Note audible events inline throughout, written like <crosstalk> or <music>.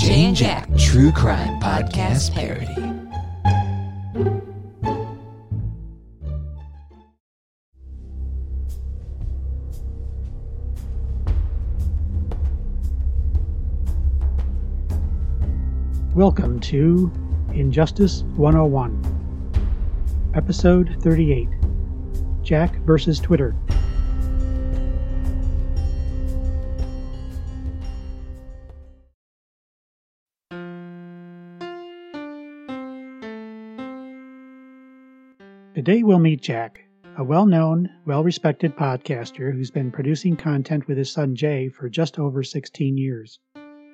and Jack true crime podcast parody. Welcome to Injustice 101, Episode 38 Jack versus Twitter. Today we'll meet Jack, a well known, well respected podcaster who's been producing content with his son Jay for just over 16 years.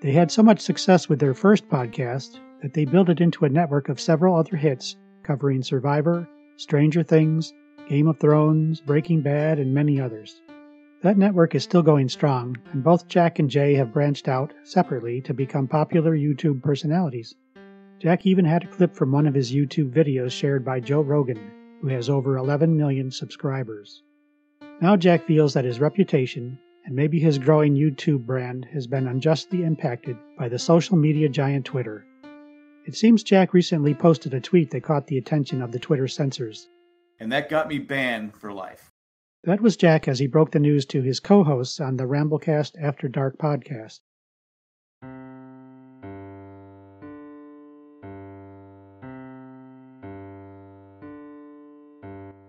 They had so much success with their first podcast that they built it into a network of several other hits covering Survivor, Stranger Things, Game of Thrones, Breaking Bad, and many others. That network is still going strong, and both Jack and Jay have branched out separately to become popular YouTube personalities. Jack even had a clip from one of his YouTube videos shared by Joe Rogan, who has over 11 million subscribers. Now Jack feels that his reputation and maybe his growing YouTube brand has been unjustly impacted by the social media giant Twitter. It seems Jack recently posted a tweet that caught the attention of the Twitter censors. And that got me banned for life. That was Jack as he broke the news to his co hosts on the Ramblecast After Dark podcast.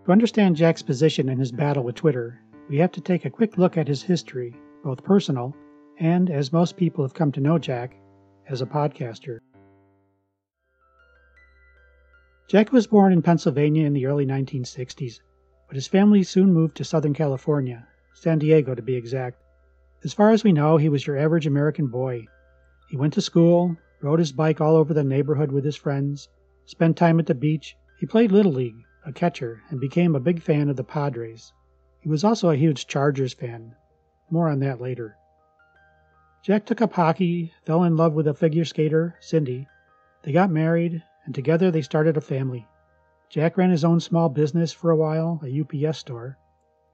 To understand Jack's position in his battle with Twitter, we have to take a quick look at his history, both personal and, as most people have come to know Jack, as a podcaster. Jack was born in Pennsylvania in the early 1960s, but his family soon moved to Southern California, San Diego to be exact. As far as we know, he was your average American boy. He went to school, rode his bike all over the neighborhood with his friends, spent time at the beach, he played Little League, a catcher, and became a big fan of the Padres. He was also a huge Chargers fan. More on that later. Jack took up hockey, fell in love with a figure skater, Cindy. They got married, and together they started a family. Jack ran his own small business for a while, a UPS store.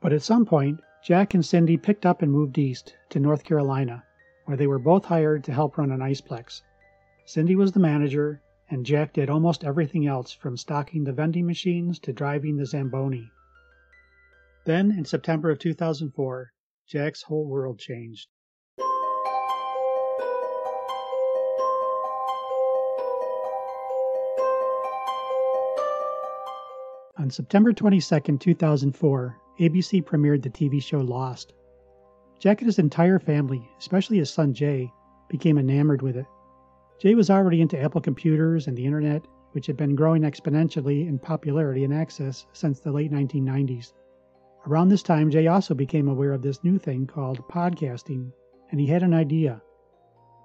But at some point, Jack and Cindy picked up and moved east to North Carolina, where they were both hired to help run an iceplex. Cindy was the manager, and Jack did almost everything else from stocking the vending machines to driving the Zamboni. Then, in September of 2004, Jack's whole world changed. On September 22, 2004, ABC premiered the TV show Lost. Jack and his entire family, especially his son Jay, became enamored with it. Jay was already into Apple computers and the internet, which had been growing exponentially in popularity and access since the late 1990s. Around this time, Jay also became aware of this new thing called podcasting, and he had an idea.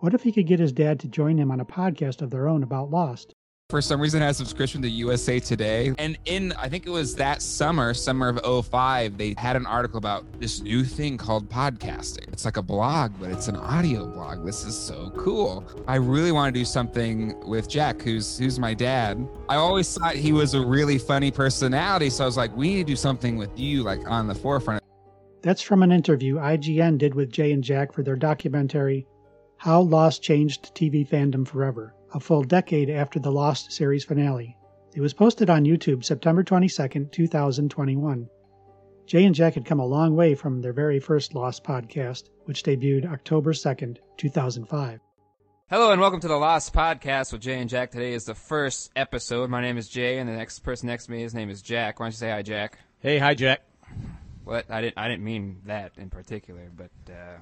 What if he could get his dad to join him on a podcast of their own about Lost? For some reason had a subscription to USA Today. And in, I think it was that summer, summer of 05, they had an article about this new thing called podcasting. It's like a blog, but it's an audio blog. This is so cool. I really want to do something with Jack, who's who's my dad. I always thought he was a really funny personality. So I was like, we need to do something with you, like on the forefront. That's from an interview IGN did with Jay and Jack for their documentary, How Lost Changed TV Fandom Forever a full decade after the Lost series finale. It was posted on YouTube September 22, 2021. Jay and Jack had come a long way from their very first Lost podcast, which debuted October 2nd, 2005. Hello and welcome to the Lost Podcast with Jay and Jack. Today is the first episode. My name is Jay, and the next person next to me, his name is Jack. Why don't you say hi, Jack? Hey, hi, Jack. What? I didn't. I didn't mean that in particular, but uh,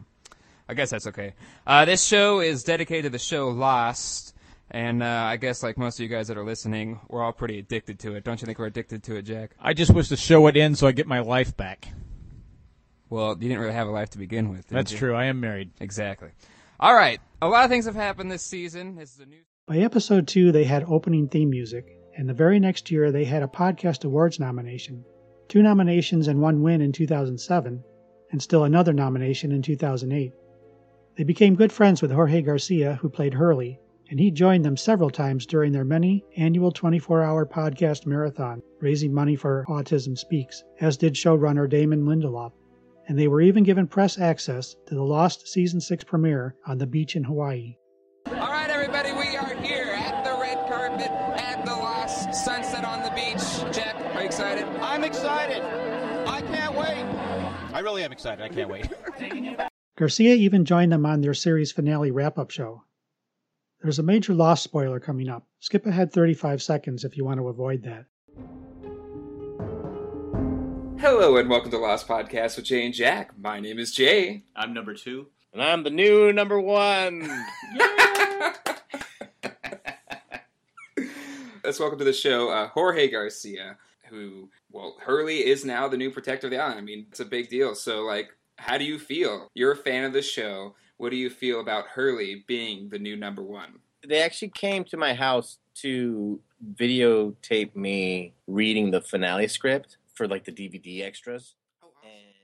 I guess that's okay. Uh, this show is dedicated to the show Lost. And uh, I guess, like most of you guys that are listening, we're all pretty addicted to it. Don't you think we're addicted to it, Jack? I just wish the show would end so I get my life back. Well, you didn't really have a life to begin with. That's you? true. I am married. Exactly. All right. A lot of things have happened this season. This is a new. By episode two, they had opening theme music, and the very next year, they had a podcast awards nomination, two nominations and one win in 2007, and still another nomination in 2008. They became good friends with Jorge Garcia, who played Hurley, and he joined them several times during their many annual 24 hour podcast marathon, raising money for Autism Speaks, as did showrunner Damon Lindelof. And they were even given press access to the Lost Season 6 premiere on the beach in Hawaii. All right, everybody, we are here at the red carpet at the Lost Sunset on the Beach. Jack, are you excited? I'm excited. I can't wait. I really am excited. I can't wait. Garcia even joined them on their series finale wrap up show, there's a major Lost spoiler coming up. Skip ahead 35 seconds if you want to avoid that. Hello and welcome to Lost Podcast with Jay and Jack. My name is Jay. I'm number two. And I'm the new number one. <laughs> Let's welcome to the show uh, Jorge Garcia, who, well, Hurley is now the new protector of the island. I mean, it's a big deal. So, like, how do you feel? You're a fan of the show. What do you feel about Hurley being the new number one? they actually came to my house to videotape me reading the finale script for like the DVD extras. Oh, and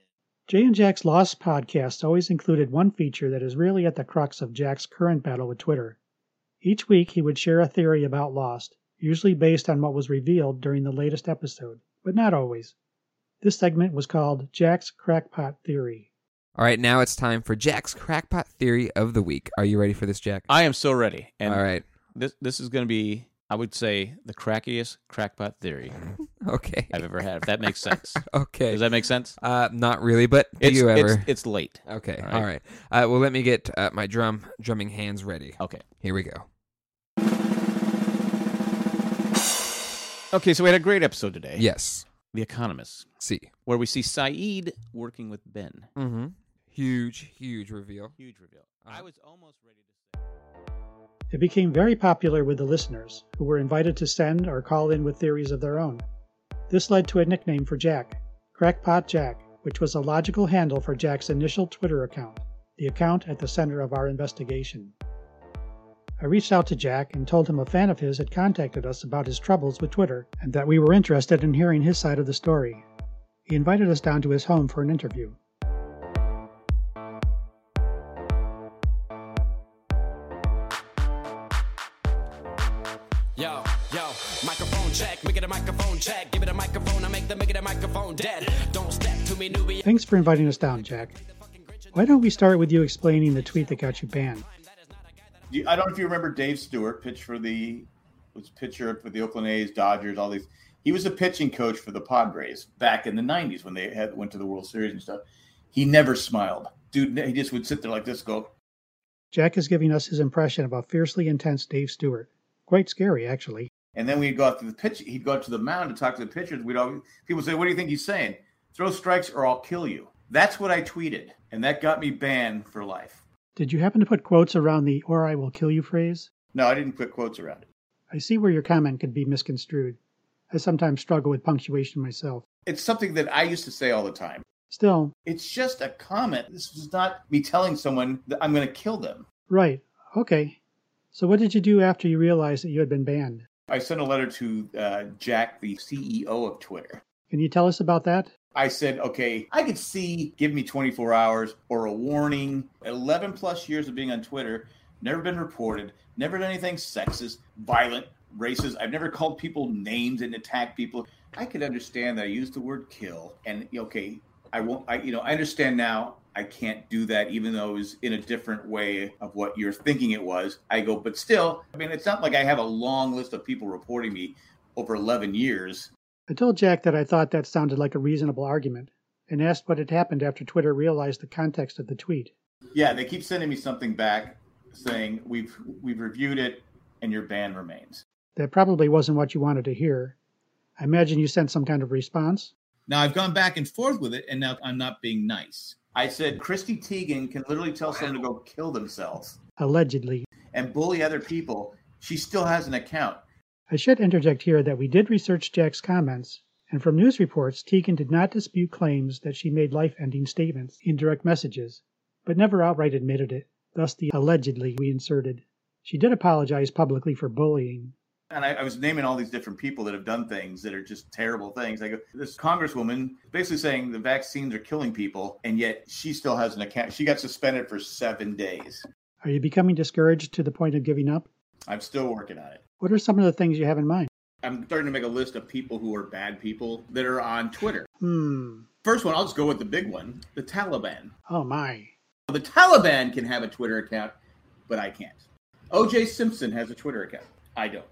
Jay and Jack's Lost podcast always included one feature that is really at the crux of Jack's current battle with Twitter. Each week, he would share a theory about Lost, usually based on what was revealed during the latest episode, but not always. This segment was called Jack's Crackpot Theory. All right, now it's time for Jack's crackpot theory of the week. Are you ready for this, Jack? I am so ready. And All right. this this is going to be, I would say, the crackiest crackpot theory <laughs> Okay. I've ever had. If that makes sense. <laughs> Okay. Does that make sense? uh, not really, but do It's you ever? it's, it's late. Okay. All right. All right. Uh, well, let me get uh, my drum drumming hands ready. Okay. Here we go. Okay, so we had a great episode today. Yes. The Economist, See. where we see Sayid working with Ben. Mm-hmm. Huge, huge reveal. Huge reveal. Uh-huh. I was almost ready to say. It became very popular with the listeners, who were invited to send or call in with theories of their own. This led to a nickname for Jack, Crackpot Jack, which was a logical handle for Jack's initial Twitter account, the account at the center of our investigation. I reached out to Jack and told him a fan of his had contacted us about his troubles with Twitter and that we were interested in hearing his side of the story. He invited us down to his home for an interview. Microphone dead. Don't step to me, newbie. Thanks for inviting us down, Jack. Why don't we start with you explaining the tweet that got you banned? I don't know if you remember Dave Stewart, pitched for the was pitcher for the Oakland A's, Dodgers, all these. He was a pitching coach for the Padres back in the '90s when they had went to the World Series and stuff. He never smiled, dude. He just would sit there like this, go, Jack is giving us his impression of a fiercely intense Dave Stewart. Quite scary, actually. And then we'd go out to the pitch. He'd go out to the mound to talk to the pitchers. We'd all people say, "What do you think he's saying? Throw strikes or I'll kill you." That's what I tweeted, and that got me banned for life. Did you happen to put quotes around the or I will kill you phrase? No, I didn't put quotes around it. I see where your comment could be misconstrued. I sometimes struggle with punctuation myself. It's something that I used to say all the time. Still, It's just a comment. This is not me telling someone that I'm going to kill them. right, okay. So, what did you do after you realized that you had been banned? I sent a letter to uh, Jack, the CEO of Twitter. Can you tell us about that? I said, okay, I could see give me 24 hours or a warning. 11 plus years of being on Twitter, never been reported, never done anything sexist, violent, racist. I've never called people names and attacked people. I could understand that I used the word kill, and okay, I won't. I you know I understand now. I can't do that, even though it was in a different way of what you're thinking it was. I go, but still, I mean, it's not like I have a long list of people reporting me over 11 years. I told Jack that I thought that sounded like a reasonable argument and asked what had happened after Twitter realized the context of the tweet. Yeah, they keep sending me something back saying we've we've reviewed it and your ban remains. That probably wasn't what you wanted to hear. I imagine you sent some kind of response. Now I've gone back and forth with it, and now I'm not being nice. I said Chrissy Teigen can literally tell someone to go kill themselves Allegedly. and bully other people. She still has an account. I should interject here that we did research Jack's comments, and from news reports, Teigen did not dispute claims that she made life ending statements in direct messages, but never outright admitted it, thus the allegedly we inserted. She did apologize publicly for bullying. And I, I was naming all these different people that have done things that are just terrible things. I go, this congresswoman basically saying the vaccines are killing people, and yet she still has an account. She got suspended for seven days. Are you becoming discouraged to the point of giving up? I'm still working on it. What are some of the things you have in mind? I'm starting to make a list of people who are bad people that are on Twitter. Hmm. First one, I'll just go with the big one the Taliban. Oh my. The Taliban can have a Twitter account, but I can't. OJ Simpson has a Twitter account. I don't.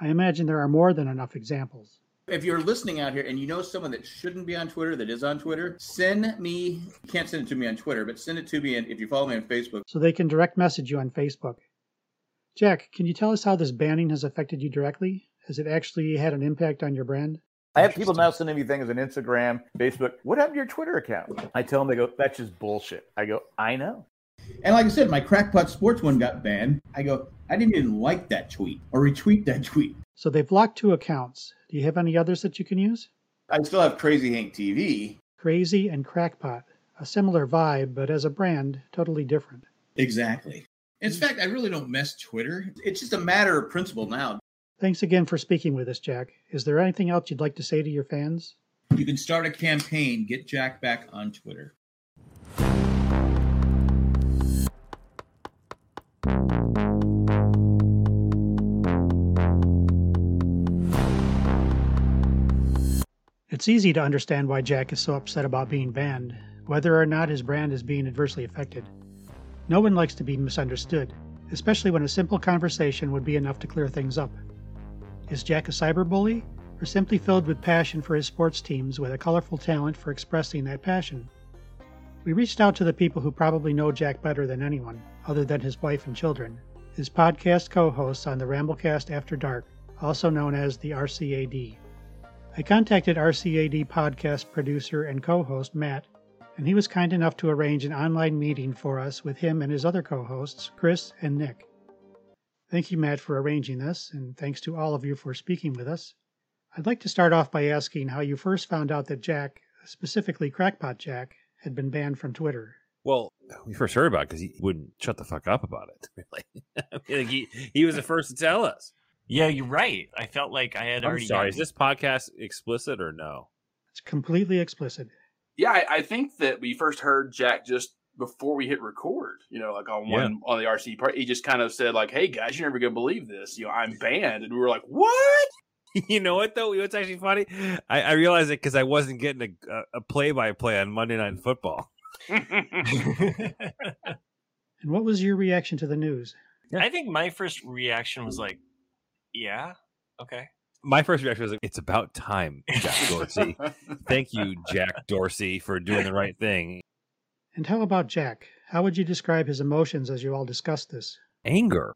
I imagine there are more than enough examples. If you're listening out here and you know someone that shouldn't be on Twitter that is on Twitter, send me. You can't send it to me on Twitter, but send it to me. And if you follow me on Facebook, so they can direct message you on Facebook. Jack, can you tell us how this banning has affected you directly? Has it actually had an impact on your brand? I have people now sending me things on Instagram, Facebook. What happened to your Twitter account? I tell them, they go, that's just bullshit. I go, I know. And like I said, my crackpot sports one got banned. I go, I didn't even like that tweet or retweet that tweet. So they've blocked two accounts. Do you have any others that you can use? I still have Crazy Hank TV. Crazy and Crackpot. A similar vibe, but as a brand, totally different. Exactly. In fact, I really don't mess Twitter. It's just a matter of principle now. Thanks again for speaking with us, Jack. Is there anything else you'd like to say to your fans? You can start a campaign, get Jack back on Twitter. It's easy to understand why Jack is so upset about being banned, whether or not his brand is being adversely affected. No one likes to be misunderstood, especially when a simple conversation would be enough to clear things up. Is Jack a cyberbully, or simply filled with passion for his sports teams with a colorful talent for expressing that passion? We reached out to the people who probably know Jack better than anyone, other than his wife and children, his podcast co hosts on the Ramblecast After Dark, also known as the RCAD. I contacted RCAD podcast producer and co host Matt, and he was kind enough to arrange an online meeting for us with him and his other co hosts, Chris and Nick. Thank you, Matt, for arranging this, and thanks to all of you for speaking with us. I'd like to start off by asking how you first found out that Jack, specifically Crackpot Jack, had been banned from Twitter. Well, we first heard about it because he wouldn't shut the fuck up about it. <laughs> Really, like, he he was the first to tell us. Yeah, you're right. I felt like I had I'm already. sorry. Is this podcast explicit or no? It's completely explicit. Yeah, I, I think that we first heard Jack just before we hit record. You know, like on one on the RC part, he just kind of said like, "Hey guys, you're never gonna believe this. You know, I'm banned," and we were like, "What?" <laughs> you know what though? What's actually funny? I, I realized it because I wasn't getting a, a play-by-play on Monday Night Football. <laughs> <laughs> And what was your reaction to the news? I think my first reaction was like, "Yeah, okay." My first reaction was like, "It's about time, Jack Dorsey. Thank you, Jack Dorsey, for doing the right thing." And how about Jack? How would you describe his emotions as you all discussed this? Anger.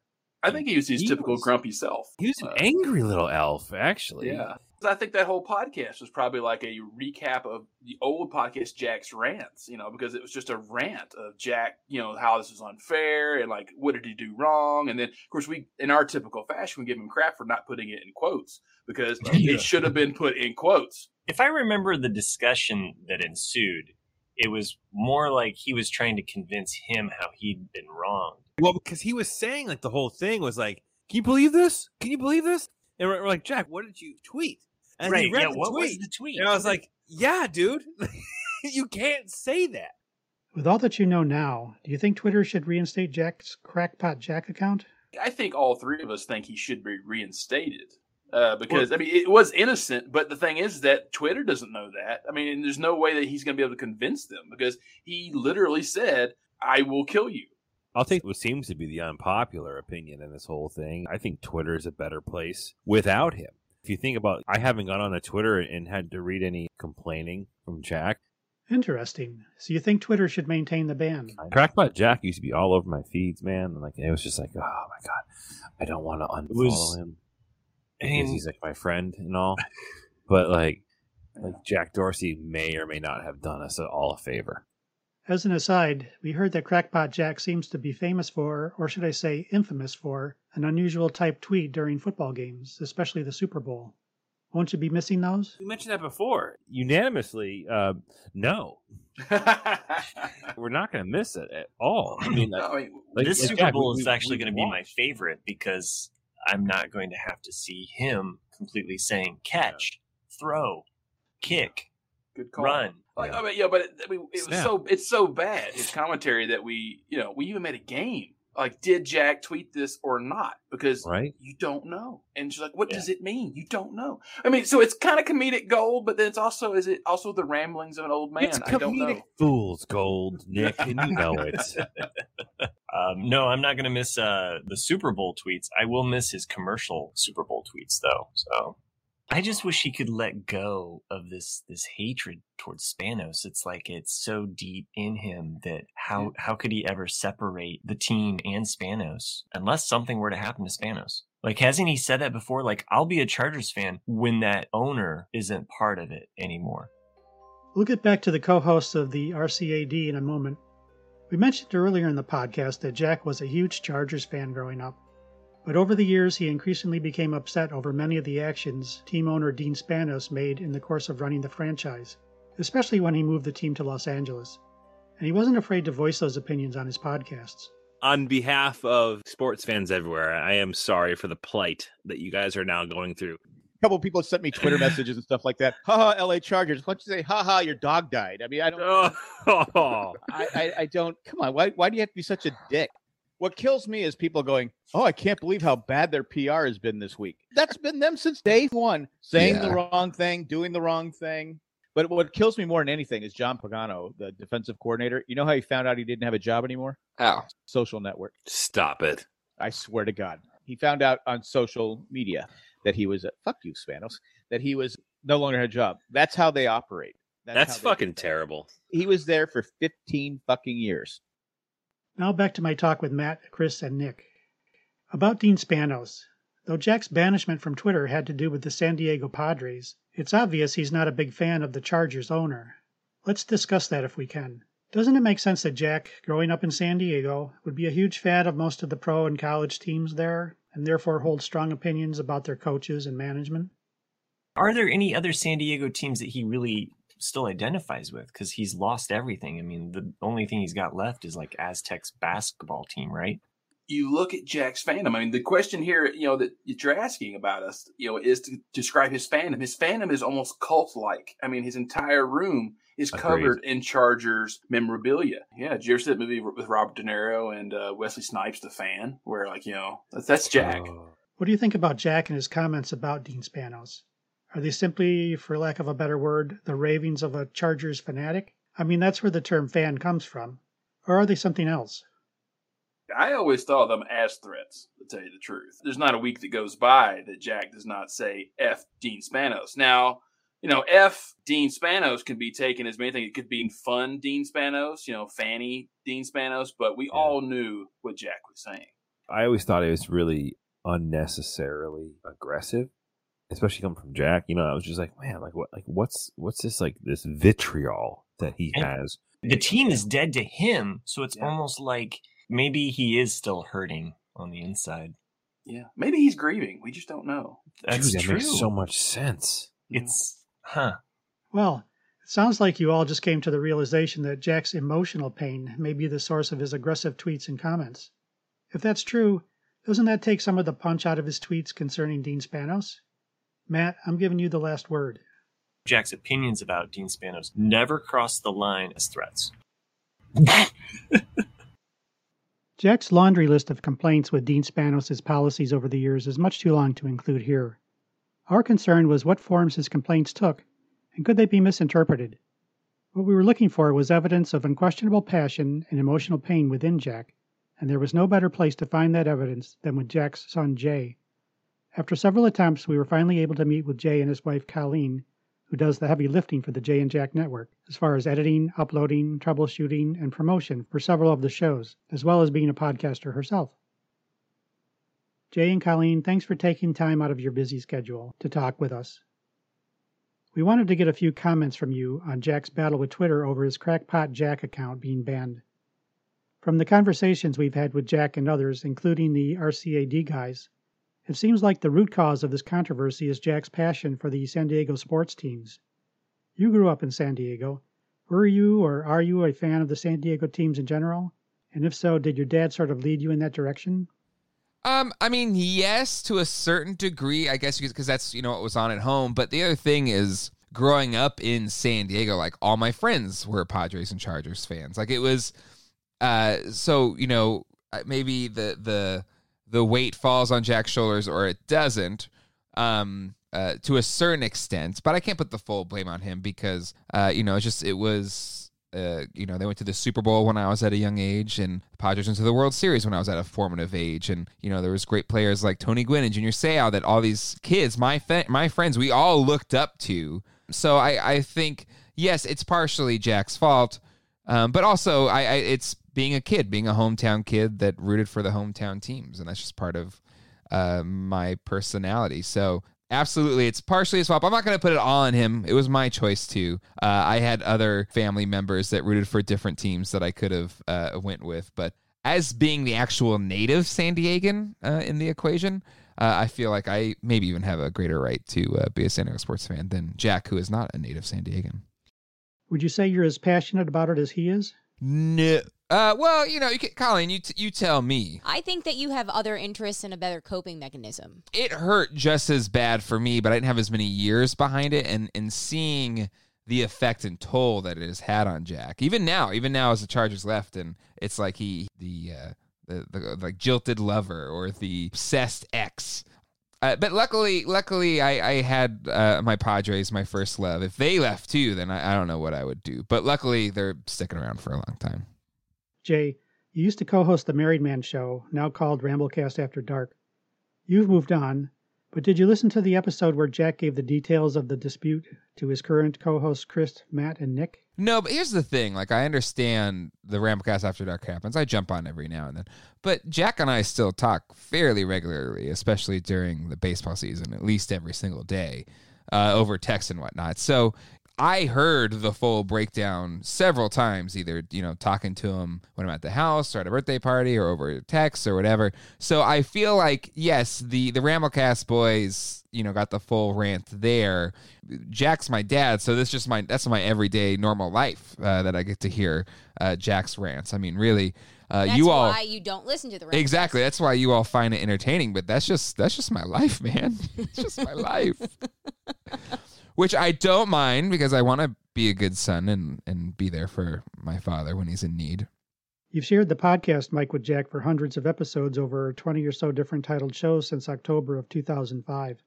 I think he was his He typical was- grumpy self. He was an Uh, angry little elf, actually. Yeah. I think that whole podcast was probably like a recap of the old podcast Jack's rants, you know, because it was just a rant of Jack, you know, how this is unfair and like what did he do wrong? And then of course we in our typical fashion we give him crap for not putting it in quotes because <laughs> Yeah. it should have been put in quotes. If I remember the discussion that ensued, it was more like he was trying to convince him how he'd been wronged. Well, because he was saying like the whole thing was like, "Can you believe this? Can you believe this?" And we're, we're like, "Jack, what did you tweet?" And he Right, read yeah, the what was tweet. the tweet? And I was like, "Yeah, dude, <laughs> you can't say that." With all that you know now, do you think Twitter should reinstate Jack's Crackpot Jack account? I think all three of us think he should be reinstated. Uh, because I mean, it was innocent, but the thing is that Twitter doesn't know that. I mean, there's no way that he's going to be able to convince them because he literally said, "I will kill you." I'll take what seems to be the unpopular opinion in this whole thing. I think Twitter is a better place without him. If you think about, I haven't gone on a Twitter and had to read any complaining from Jack. Interesting. So you think Twitter should maintain the ban? Crackpot Jack used to be all over my feeds, man. And like it was just like, oh my god, I don't want to unfollow was- him because mean- he's like my friend and all. <laughs> but like, like Jack Dorsey may or may not have done us all a favor. As an aside, we heard that Crackpot Jack seems to be famous for, or should I say infamous for, an unusual type tweet during football games, especially the Super Bowl. Won't you be missing those? We mentioned that before. Unanimously, uh, no. <laughs> We're not going to miss it at all. I mean, I mean, like- this like Super Jack, Bowl we- is we- actually going to be my favorite because I'm not going to have to see him completely saying catch, throw, kick, Good call. run. Like, I mean, yeah, but it, I mean, it was so it's so bad his commentary that we, you know, we even made a game. Like, did Jack tweet this or not? Because Right. you don't know. And she's like, "What does it mean? You don't know." I mean, so it's kind of comedic gold, but then it's also is it also the ramblings of an old man? It's I don't know. comedic fool's gold, Nick, and you know it. <laughs> Um, no, I'm not going to miss uh, the Super Bowl tweets. I will miss his commercial Super Bowl tweets, though. So I just wish he could let go of this this hatred towards Spanos. It's like it's so deep in him that how how could he ever separate the team and Spanos unless something were to happen to Spanos? Like hasn't he said that before? Like I'll be a Chargers fan when that owner isn't part of it anymore. We'll get back to the co hosts of the RCAD in a moment. We mentioned earlier in the podcast that Jack was a huge Chargers fan growing up. But over the years, he increasingly became upset over many of the actions team owner Dean Spanos made in the course of running the franchise, especially when he moved the team to Los Angeles. And he wasn't afraid to voice those opinions on his podcasts. On behalf of sports fans everywhere, I am sorry for the plight that you guys are now going through. A couple of people sent me Twitter messages and stuff like that. Ha ha, LA Chargers. Why don't you say, ha ha, your dog died? I mean, I don't. <laughs> Oh. I, I, I don't. Come on. Why, why do you have to be such a dick? What kills me is people going, "Oh, I can't believe how bad their PR has been this week." That's been them since day one, saying the wrong thing, doing the wrong thing. But what kills me more than anything is John Pagano, the defensive coordinator. You know how he found out he didn't have a job anymore? How? Social network. Stop it. I swear to God. He found out on social media that he was, fuck you, Spanos, that he was no longer had a job. That's how they operate. That's, do fucking terrible. He was there for 15 fucking years. Now back to my talk with Matt, Chris, and Nick. About Dean Spanos. Though Jack's banishment from Twitter had to do with the San Diego Padres, it's obvious he's not a big fan of the Chargers owner. Let's discuss that if we can. Doesn't it make sense that Jack, growing up in San Diego, would be a huge fan of most of the pro and college teams there, and therefore hold strong opinions about their coaches and management? Are there any other San Diego teams that he really still identifies with? Because he's lost everything. I mean, the only thing he's got left is like Aztecs basketball team, right? you look at Jack's fandom. I mean, the question here, you know, that you're asking about us, you know, is to describe his fandom. His fandom is almost cult-like. I mean, his entire room is Agreed. covered in Chargers memorabilia. Yeah, did you ever see that movie with Robert De Niro and uh, Wesley Snipes, the fan, where like you know that's, that's Jack. Oh. What do you think about Jack and his comments about Dean Spanos? Are they simply, for lack of a better word, the ravings of a Chargers fanatic? I mean, that's where the term fan comes from. Or are they something else? I always thought of them as threats, to tell you the truth. There's not a week that goes by that Jack does not say F Dean Spanos. Now, you know, F Dean Spanos can be taken as many things. It could be fun Dean Spanos, you know, Fanny Dean Spanos, but we all knew what Jack was saying. I always thought it was really unnecessarily aggressive, especially coming from Jack. You know, I was just like, man, like what, like what's what's this like this vitriol that he And has? The team is dead to him, so it's almost like maybe he is still hurting on the inside. Yeah. Maybe he's grieving. We just don't know. That's Dude, that true. makes so much sense. It's huh. Well, it sounds like you all just came to the realization that Jack's emotional pain may be the source of his aggressive tweets and comments. If that's true, doesn't that take some of the punch out of his tweets concerning Dean Spanos? Matt, I'm giving you the last word. Jack's opinions about Dean Spanos never crossed the line as threats. <laughs> Jack's laundry list of complaints with Dean Spanos' policies over the years is much too long to include here. Our concern was what forms his complaints took, and could they be misinterpreted? What we were looking for was evidence of unquestionable passion and emotional pain within Jack, and there was no better place to find that evidence than with Jack's son Jay. After several attempts, we were finally able to meet with Jay and his wife Colleen, who does the heavy lifting for the Jay and Jack network, as far as editing, uploading, troubleshooting, and promotion for several of the shows, as well as being a podcaster herself. Jay and Colleen, thanks for taking time out of your busy schedule to talk with us. We wanted to get a few comments from you on Jack's battle with Twitter over his Crackpot Jack account being banned. From the conversations we've had with Jack and others, including the RCAD guys, it seems like the root cause of this controversy is Jack's passion for the San Diego sports teams. You grew up in San Diego. Were you or are you a fan of the San Diego teams in general? And if so, did your dad sort of lead you in that direction? Um, I mean, yes, to a certain degree, I guess, because that's you know what was on at home. But the other thing is, growing up in San Diego, like all my friends were Padres and Chargers fans. Like it was, uh, so you know, uh, maybe the the the weight falls on Jack's shoulders or it doesn't. Um, uh, to a certain extent, but I can't put the full blame on him because, uh, you know, it's just it was Uh, you know, they went to the Super Bowl when I was at a young age, and the Padres went to the World Series when I was at a formative age. And you know, there was great players like Tony Gwynn and Junior Seau that all these kids, my fa- my friends, we all looked up to. So I I think yes, it's partially Jack's fault, um, but also I, I it's being a kid, being a hometown kid that rooted for the hometown teams, and that's just part of uh, my personality. So absolutely, it's partially his fault. But I'm not going to put it all on him. It was my choice too. Uh, I had other family members that rooted for different teams that I could have uh, went with, but as being the actual native San Diegan uh, in the equation. Uh, I feel like I maybe even have a greater right to uh, be a San Diego sports fan than Jack, who is not a native San Diegan. Would you say you're as passionate about it as he is? No. Uh, well, you know, you can, Colleen, you t- you tell me. I think that you have other interests and a better coping mechanism. It hurt just as bad for me, but I didn't have as many years behind it, and and seeing the effect and toll that it has had on Jack. Even now, even now, as the Chargers left, and it's like he the uh, the, the like jilted lover or the obsessed ex. Uh, but luckily, luckily, I, I had uh, my Padres, my first love. If they left too, then I, I don't know what I would do. But luckily, they're sticking around for a long time. Jay, you used to co host the Married Man Show, now called Ramblecast After Dark. You've moved on, but did you listen to the episode where Jack gave the details of the dispute to his current co hosts, Chris, Matt, and Nick? No, but here's the thing. Like, I understand the Ramblecast After Dark happens. I jump on every now and then. But Jack and I still talk fairly regularly, especially during the baseball season, at least every single day, uh, over text and whatnot. So I heard the full breakdown several times, either, you know, talking to him when I'm at the house or at a birthday party or over text or whatever. So I feel like, yes, the, the Ramblecast boys, you know, got the full rant there. Jack's my dad, so this just my that's my everyday normal life uh, that I get to hear uh, Jack's rants. I mean, really, uh, That's you all why you don't listen to the Ramblecast. exactly. That's why you all find it entertaining, but that's just that's just my life, man. <laughs> it's just my life, <laughs> which I don't mind because I want to be a good son and and be there for my father when he's in need. You've shared the podcast mic with Jack for hundreds of episodes over 20 or so different titled shows since October of 2005.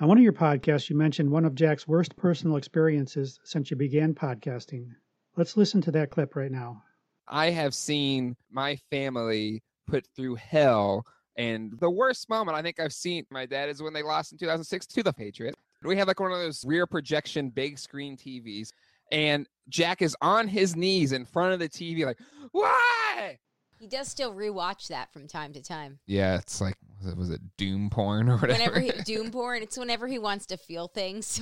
On one of your podcasts, you mentioned one of Jack's worst personal experiences since you began podcasting. Let's listen to that clip right now. I have seen my family put through hell. And the worst moment I think I've seen my dad is when they lost in 2006 to the Patriots. We have like one of those rear projection big screen TVs, and Jack is on his knees in front of the TV, like, why? He does still rewatch that from time to time. Yeah, it's like, was it, was it doom porn or whatever? Whenever he, <laughs> doom porn, it's whenever he wants to feel things.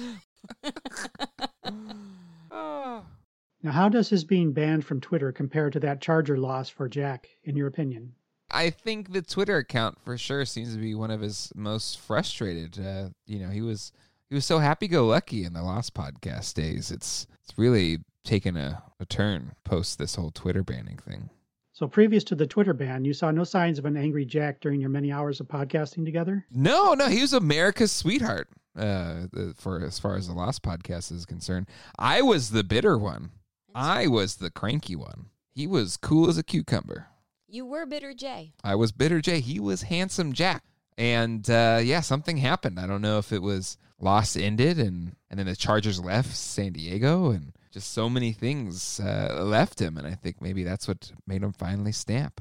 Now, how does his being banned from Twitter compare to that Charger loss for Jack, in your opinion? I think the Twitter account for sure seems to be one of his most frustrated. Uh, you know, he was he was so happy go lucky in the Lost podcast days. It's it's really taken a, a turn post this whole Twitter banning thing. So, previous to the Twitter ban, you saw no signs of an angry Jack during your many hours of podcasting together? No, no, he was America's sweetheart. Uh, for as far as the Lost podcast is concerned, I was the bitter one. I was the cranky one. He was cool as a cucumber. you were bitter Jay. I was bitter Jay. He was handsome Jack. And uh, yeah, something happened. I don't know if it was loss ended and and then the Chargers left San Diego and just so many things uh, left him. And I think maybe that's what made him finally stamp.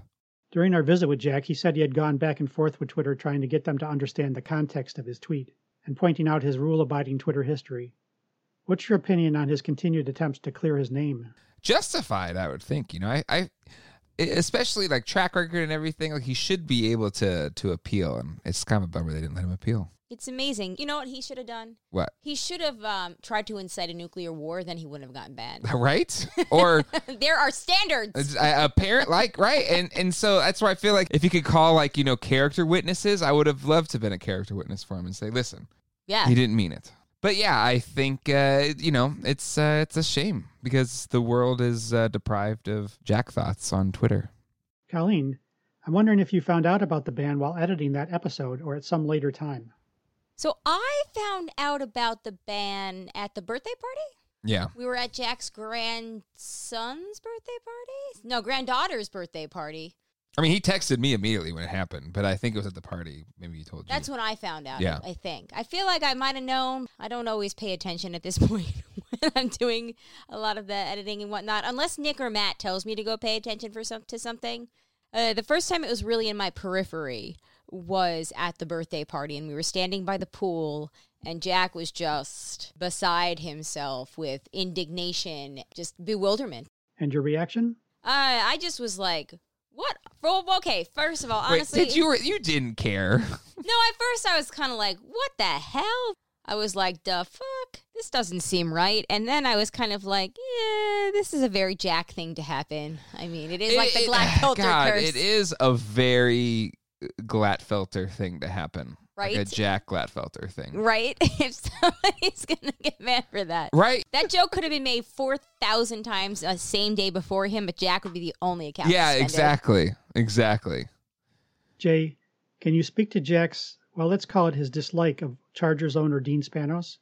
During our visit with Jack, he said he had gone back and forth with Twitter trying to get them to understand the context of his tweet and pointing out his rule abiding Twitter history. What's your opinion on his continued attempts to clear his name? Justified, I would think. You know, I, I especially like track record and everything. Like he should be able to to appeal, and it's kind of a bummer they didn't let him appeal. It's amazing. You know what he should have done? What? He should have um, tried to incite a nuclear war. Then he wouldn't have gotten banned. <laughs> Right? Or <laughs> there are standards. It's a, a parent like right and and so that's why i feel like if you could call like you know character witnesses i would have loved to have been a character witness for him and say listen Yeah. he didn't mean it but yeah i think uh you know it's uh it's a shame because the world is uh, deprived of jack thoughts on twitter Colleen, I'm wondering if you found out about the ban while editing that episode or at some later time. So I found out about the ban at the birthday party. yeah We were at Jack's grandson's birthday party. No, granddaughter's birthday party. I mean, he texted me immediately when it happened, but I think it was at the party. Maybe he told you. That's when I found out. Yeah. I think. I feel like I might have known. I don't always pay attention at this <laughs> point when I'm doing a lot of the editing and whatnot, unless Nick or Matt tells me to go pay attention for some to something. Uh, the first time it was really in my periphery was at the birthday party, and we were standing by the pool, and Jack was just beside himself with indignation, just bewilderment. And your reaction? Uh, I just was like, "What?" Well, okay, first of all, Wait, honestly, did you you didn't care? <laughs> no, at first I was kind of like, what the hell? I was like, the fuck? This doesn't seem right. And then I was kind of like, yeah, this is a very Jack thing to happen. I mean, it is like the It- Glatfelter God, curse. it is a very Glatfelter thing to happen. Like a Jack Glatfelter thing. Right? <laughs> if somebody's going to get mad for that. Right. That joke could have been made 4,000 times the same day before him, but Jack would be the only account. Yeah, suspended. exactly. Exactly. Jay, can you speak to Jack's, well, let's call it his dislike of Chargers owner Dean Spanos?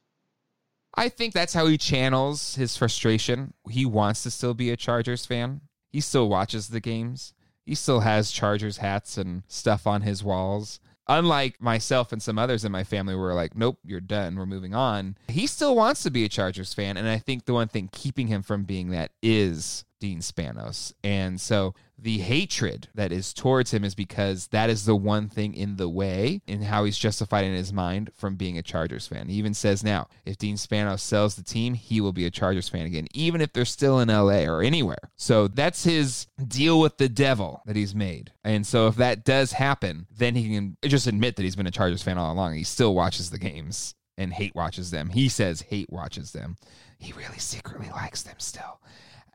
I think that's how he channels his frustration. He wants to still be a Chargers fan. He still watches the games. He still has Chargers hats and stuff on his walls. Unlike myself and some others in my family, were like, nope, you're done. We're moving on. He still wants to be a Chargers fan. And I think the one thing keeping him from being that is Dean Spanos. And so the hatred that is towards him is because that is the one thing in the way in how he's justified in his mind from being a Chargers fan. He even says now, if Dean Spanos sells the team, he will be a Chargers fan again, even if they're still in LA or anywhere. So that's his deal with the devil that he's made. And so if that does happen, then he can just admit that he's been a Chargers fan all along. He still watches the games and hate watches them. He says hate watches them. He really secretly likes them still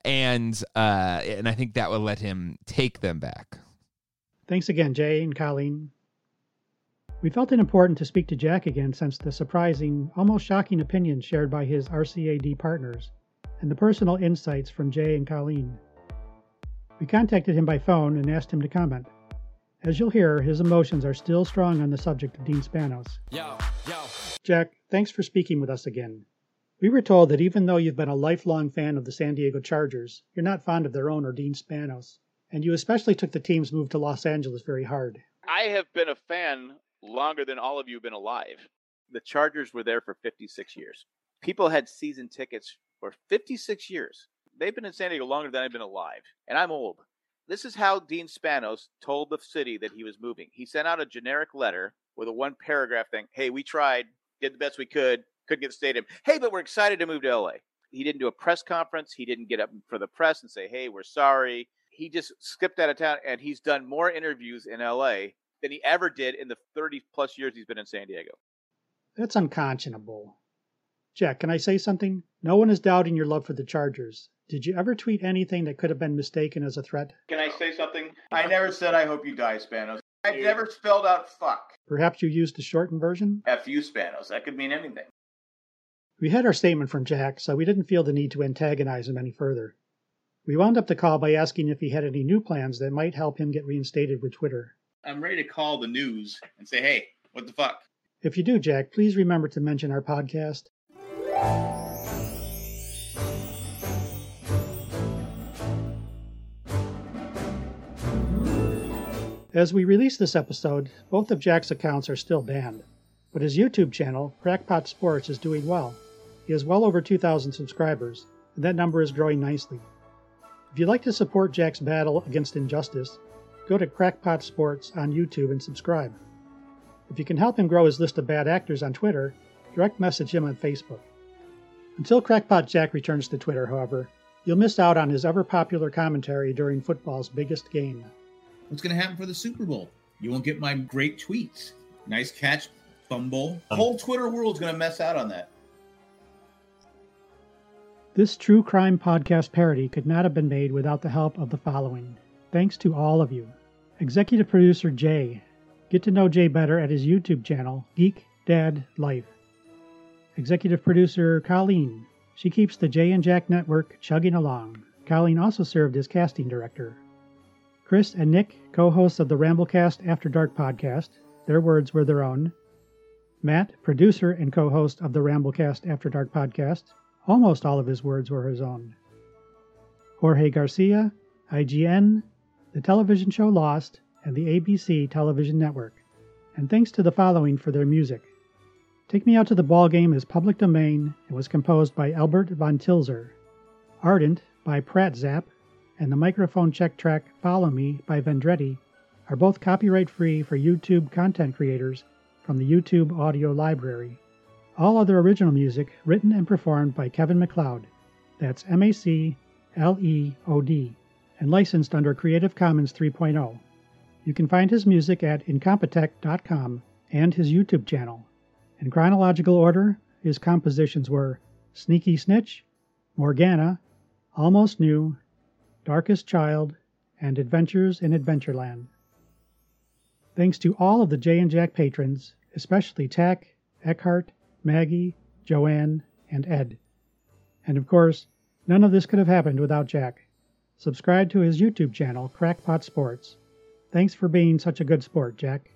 and uh, and I think that would let him take them back. Thanks again, Jay and Colleen. We felt it important to speak to Jack again since the surprising, almost shocking opinions shared by his RCAD partners and the personal insights from Jay and Colleen. We contacted him by phone and asked him to comment. As you'll hear, his emotions are still strong on the subject of Dean Spanos. Yo, yo. Jack, thanks for speaking with us again. We were told that even though you've been a lifelong fan of the San Diego Chargers, you're not fond of their owner, Dean Spanos, and you especially took the team's move to Los Angeles very hard. I have been a fan longer than all of you have been alive. The Chargers were there for 56 years. People had season tickets for 56 years. They've been in San Diego longer than I've been alive, and I'm old. This is how Dean Spanos told the city that he was moving. He sent out a generic letter with a one paragraph thing. Hey, we tried, did the best we could, couldn't get the stadium. Hey, but we're excited to move to LA. He didn't do a press conference. He didn't get up for the press and say, hey, we're sorry. He just skipped out of town and he's done more interviews in LA than he ever did in the 30 plus years he's been in San Diego. That's unconscionable. Jack, can I say something? No one is doubting your love for the Chargers. Did you ever tweet anything that could have been mistaken as a threat? Can I say something? I never said I hope you die, Spanos. I never spelled out fuck. Perhaps you used the shortened version? F you, Spanos. That could mean anything. We had our statement from Jack, so we didn't feel the need to antagonize him any further. We wound up the call by asking if he had any new plans that might help him get reinstated with Twitter. I'm ready to call the news and say, hey, what the fuck? If you do, Jack, please remember to mention our podcast. As we release this episode, both of Jack's accounts are still banned, but his YouTube channel, Crackpot Sports, is doing well. He has well over 2,000 subscribers, and that number is growing nicely. If you'd like to support Jack's battle against injustice, go to Crackpot Sports on YouTube and subscribe. If you can help him grow his list of bad actors on Twitter, direct message him on Facebook. Until Crackpot Jack returns to Twitter, however, you'll miss out on his ever popular commentary during football's biggest game. What's going to happen for the Super Bowl? You won't get my great tweets. Nice catch, fumble. The whole Twitter world's going to mess out on that. This true crime podcast parody could not have been made without the help of the following. Thanks to all of you. Executive producer Jay. Get to know Jay better at his YouTube channel, Geek Dad Life. Executive producer Colleen. She keeps the Jay and Jack network chugging along. Colleen also served as casting director. Chris and Nick, co hosts of the Ramblecast After Dark podcast. Their words were their own. Matt, producer and co host of the Ramblecast After Dark podcast. Almost all of his words were his own. Jorge Garcia, IGN, the television show Lost, and the ABC television network. And thanks to the following for their music. Take Me Out to the Ball Game is public domain and was composed by Albert von Tilzer. Ardent by Pratzapp and the microphone check track Follow Me by Vendreti are both copyright free for YouTube content creators from the YouTube audio library. All other original music written and performed by Kevin MacLeod. That's M A C L E O D, and licensed under Creative Commons 3.0. You can find his music at incompetech.com and his YouTube channel. In chronological order, his compositions were Sneaky Snitch, Morgana, Almost New, Darkest Child, and Adventures in Adventureland. Thanks to all of the Jay and Jack patrons, especially Tack, Eckhart, Maggie, Joanne, and Ed. And of course, none of this could have happened without Jack. Subscribe to his YouTube channel, Crackpot Sports. Thanks for being such a good sport, Jack.